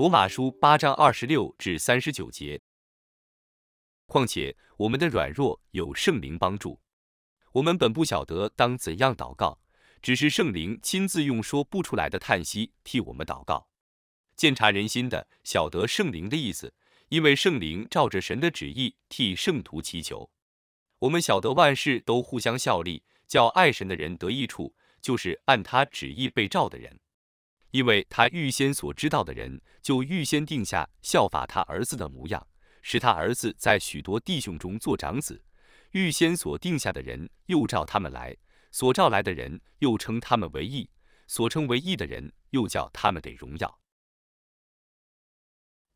罗马书八章二十六至三十九节。况且我们的软弱有圣灵帮助，我们本不晓得当怎样祷告，只是圣灵亲自用说不出来的叹息替我们祷告。鉴察人心的，晓得圣灵的意思，因为圣灵照着神的旨意替圣徒祈求。我们晓得万事都互相效力，叫爱神的人得益处，就是按他旨意被召的人。因为他预先所知道的人，就预先定下效法他儿子的模样，使他儿子在许多弟兄中做长子。预先所定下的人，又召他们来；所召来的人，又称他们为义；所称为义的人，又叫他们得荣耀。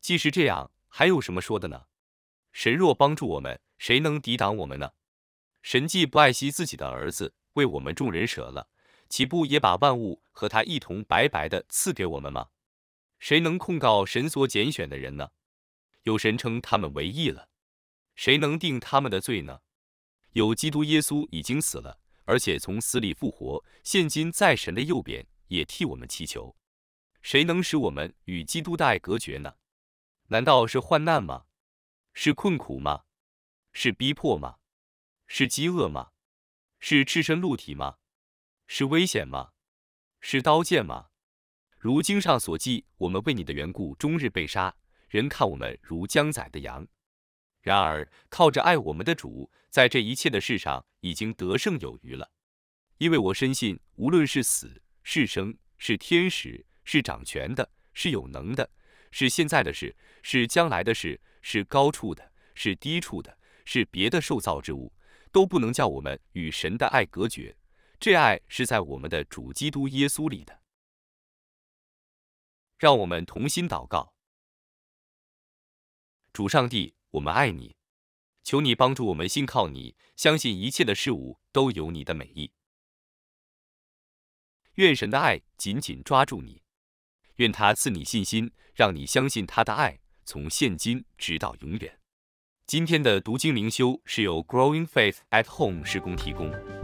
既是这样，还有什么说的呢？神若帮助我们，谁能抵挡我们呢？神既不爱惜自己的儿子，为我们众人舍了。岂不也把万物和他一同白白的赐给我们吗？谁能控告神所拣选的人呢？有神称他们为义了，谁能定他们的罪呢？有基督耶稣已经死了，而且从死里复活，现今在神的右边，也替我们祈求。谁能使我们与基督的爱隔绝呢？难道是患难吗？是困苦吗？是逼迫吗？是饥饿吗？是赤身露体吗？是危险吗？是刀剑吗？如经上所记，我们为你的缘故，终日被杀，人看我们如将宰的羊。然而靠着爱我们的主，在这一切的事上已经得胜有余了。因为我深信，无论是死是生，是天使，是掌权的，是有能的，是现在的事，是将来的事，是高处的，是低处的，是别的受造之物，都不能叫我们与神的爱隔绝。这爱是在我们的主基督耶稣里的。让我们同心祷告，主上帝，我们爱你，求你帮助我们信靠你，相信一切的事物都有你的美意。愿神的爱紧紧抓住你，愿他赐你信心，让你相信他的爱，从现今直到永远。今天的读经灵修是由 Growing Faith at Home 施工提供。